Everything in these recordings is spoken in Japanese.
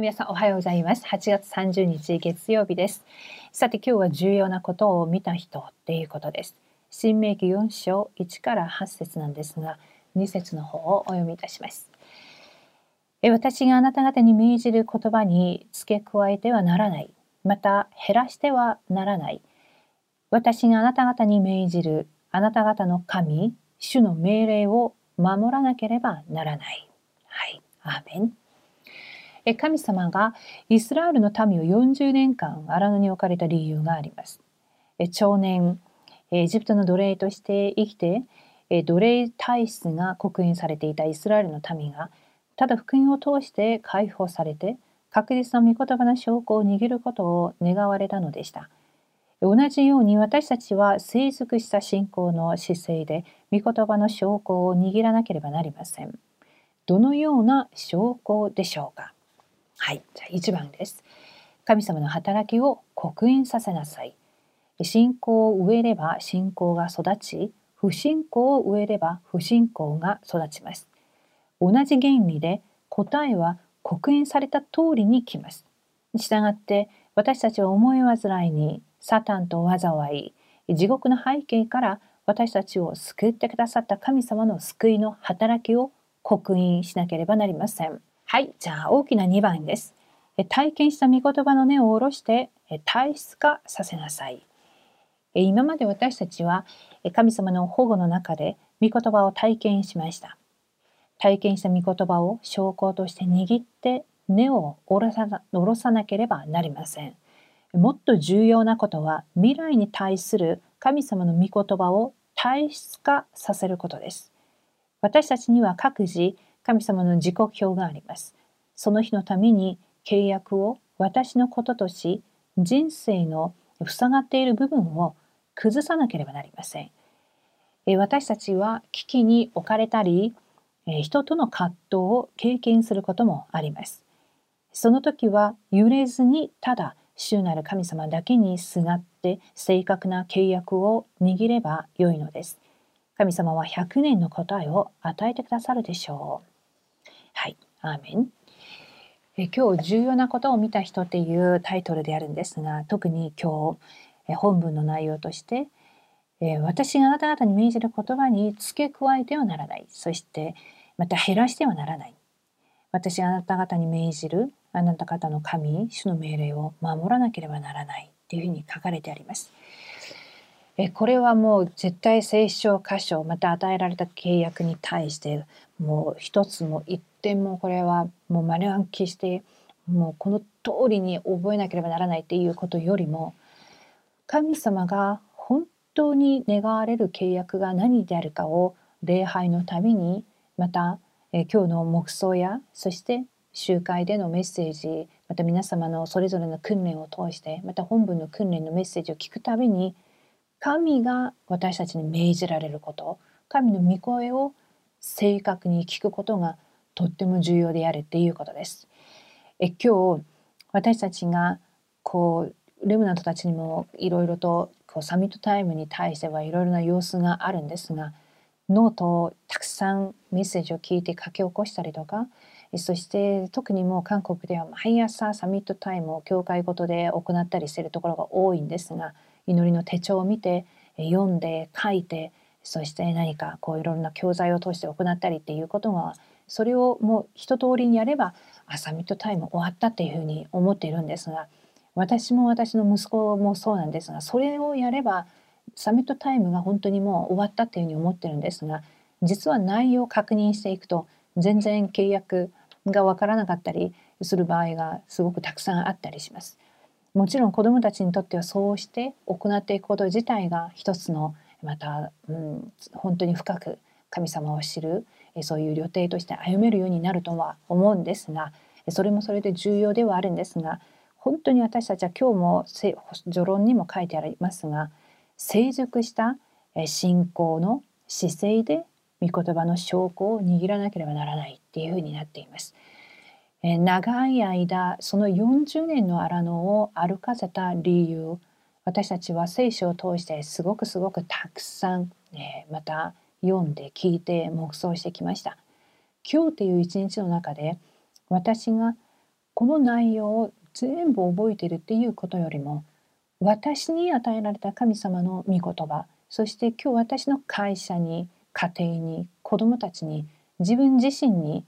皆さんおはようございます。8月30日月曜日です。さて今日は重要なことを見た人っていうことです。新明記4章1から8節なんですが、2節の方をお読みいたします。私があなた方に命じる言葉に付け加えてはならない。また減らしてはならない。私があなた方に命じるあなた方の神、主の命令を守らなければならない。はい。アーメン。神様がイスラエルの民を40年間荒野に置かれた理由があります。長年、エジプトの奴隷として生きて、奴隷体質が刻印されていたイスラエルの民が、ただ福音を通して解放されて、確実な御言葉の証拠を握ることを願われたのでした。同じように私たちは成熟した信仰の姿勢で御言葉の証拠を握らなければなりません。どのような証拠でしょうかはい、じゃあ1番です。神様の働きを刻印させなさい。信仰を植えれば信仰が育ち、不信仰を植えれば不信仰が育ちます。同じ原理で答えは刻印された通りに来ます。したがって私たちは思い煩いにサタンと災い地獄の背景から私たちを救ってくださった神様の救いの働きを刻印しなければなりません。はい、じゃあ大きな2番です。体験した御言葉の根を下ろして体質化させなさい。今まで私たちは神様の保護の中で御言葉を体験しました。体験した御言葉を証拠として握って根を下ろさな下ろさなければなりません。もっと重要なことは未来に対する神様の御言葉を体質化させることです。私たちには各自神様の時刻表があります。その日のために契約を私のこととし、人生の塞がっている部分を崩さなければなりません。私たちは危機に置かれたり、人との葛藤を経験することもあります。その時は揺れずにただ主なる神様だけにすがって正確な契約を握ればよいのです。神様は100年の答えを与えてくださるでしょう。はい、アーメン。え今日重要なことを見た人っていうタイトルであるんですが、特に今日本文の内容として、え私があなた方に命じる言葉に付け加えてはならない。そしてまた減らしてはならない。私があなた方に命じるあなた方の神、主の命令を守らなければならないっていうふうに書かれてあります。えこれはもう絶対聖書箇所また与えられた契約に対してもう一つも一点もこれはもう丸暗記してもうこの通りに覚えなければならないっていうことよりも神様が本当に願われる契約が何であるかを礼拝のたびにまたえ今日の黙想やそして集会でのメッセージまた皆様のそれぞれの訓練を通してまた本文の訓練のメッセージを聞くたびに神が私たちに命じられること神の御声を正確に聞くことがとっても重要であるっていうことです。え今日私たちがこうレムナントたちにもいろいろとこうサミットタイムに対してはいろいろな様子があるんですがノートをたくさんメッセージを聞いて書き起こしたりとかそして特にもう韓国では毎朝サミットタイムを教会ごとで行ったりしてるところが多いんですが祈りの手帳を見て読んで書いてそして何かこういろんな教材を通して行ったりっていうことがそれをもう一通りにやればあサミットタイム終わったっていうふうに思っているんですが私も私の息子もそうなんですがそれをやればサミットタイムが本当にもう終わったっていうふうに思ってるんですが実は内容を確認していくと全然契約がわからなかったりする場合がすごくたくさんあったりします。もちろん子どもたちにとってはそうして行っていくこと自体が一つのまた、うん、本当に深く神様を知るそういう旅程として歩めるようになるとは思うんですがそれもそれで重要ではあるんですが本当に私たちは今日も序論にも書いてありますが成熟した信仰の姿勢で御言葉の証拠を握らなければならないっていうふうになっています。え長い間その40年の荒野を歩かせた理由私たちは聖書を通してすごくすごくたくさん、えまた読んで聞いて黙想してきました。今日という一日の中で私がこの内容を全部覚えているっていうことよりも私に与えられた神様の御言葉そして今日私の会社に家庭に子どもたちに自分自身に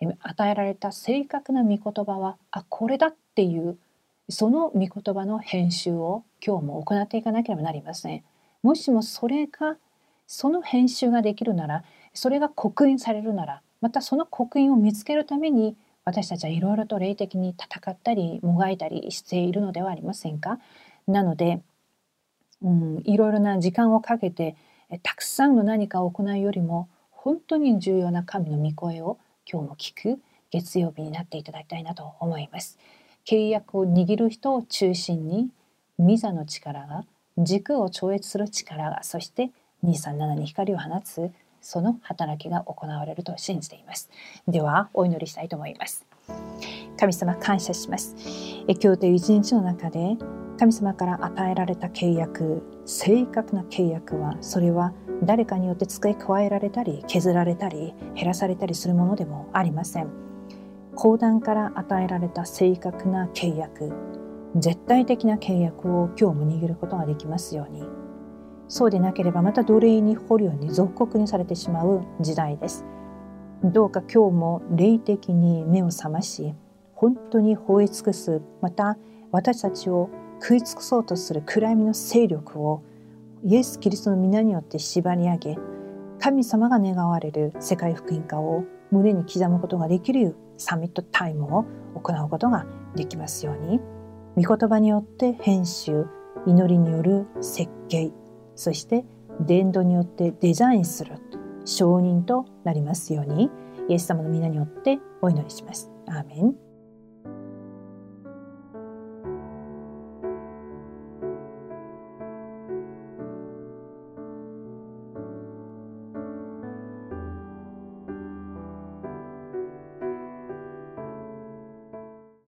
与えられた正確な御言葉はあこれだっていうその御言葉の編集を今日も行っていかなければなりません。もしもそれがその編集ができるならそれが刻印されるならまたその刻印を見つけるために私たちはいろいろと霊的に戦ったりもがいたりしているのではありませんか？なので、うん、いろいろな時間をかけてたくさんの何かを行うよりも本当に重要な神の御声を今日も聞く月曜日になっていただきたいなと思います。契約を握る人を中心にミザの力が軸を超越する力がそして237に光を放つその働きが行われると信じています。ではお祈りしたいと思います。神様感謝します。え今日という一日の中で神様から与えられた契約正確な契約はそれは誰かによって付け加えられたり削られたり減らされたりするものでもありません講談から与えられた正確な契約絶対的な契約を今日も握ることができますようにそうでなければまた奴隷に捕虜に属国にされてしまう時代です。どうか今日も霊的に目を覚まし本当に吠え尽くすまた私たちを食い尽くそうとする暗闇の勢力をイエス・キリストの皆によって縛り上げ神様が願われる世界福音化を胸に刻むことができるサミットタイムを行うことができますように。御言葉によって編集祈りによる設計そして伝道によってデザインする承認となりますように。イエス様の皆によってお祈りします。アーメン。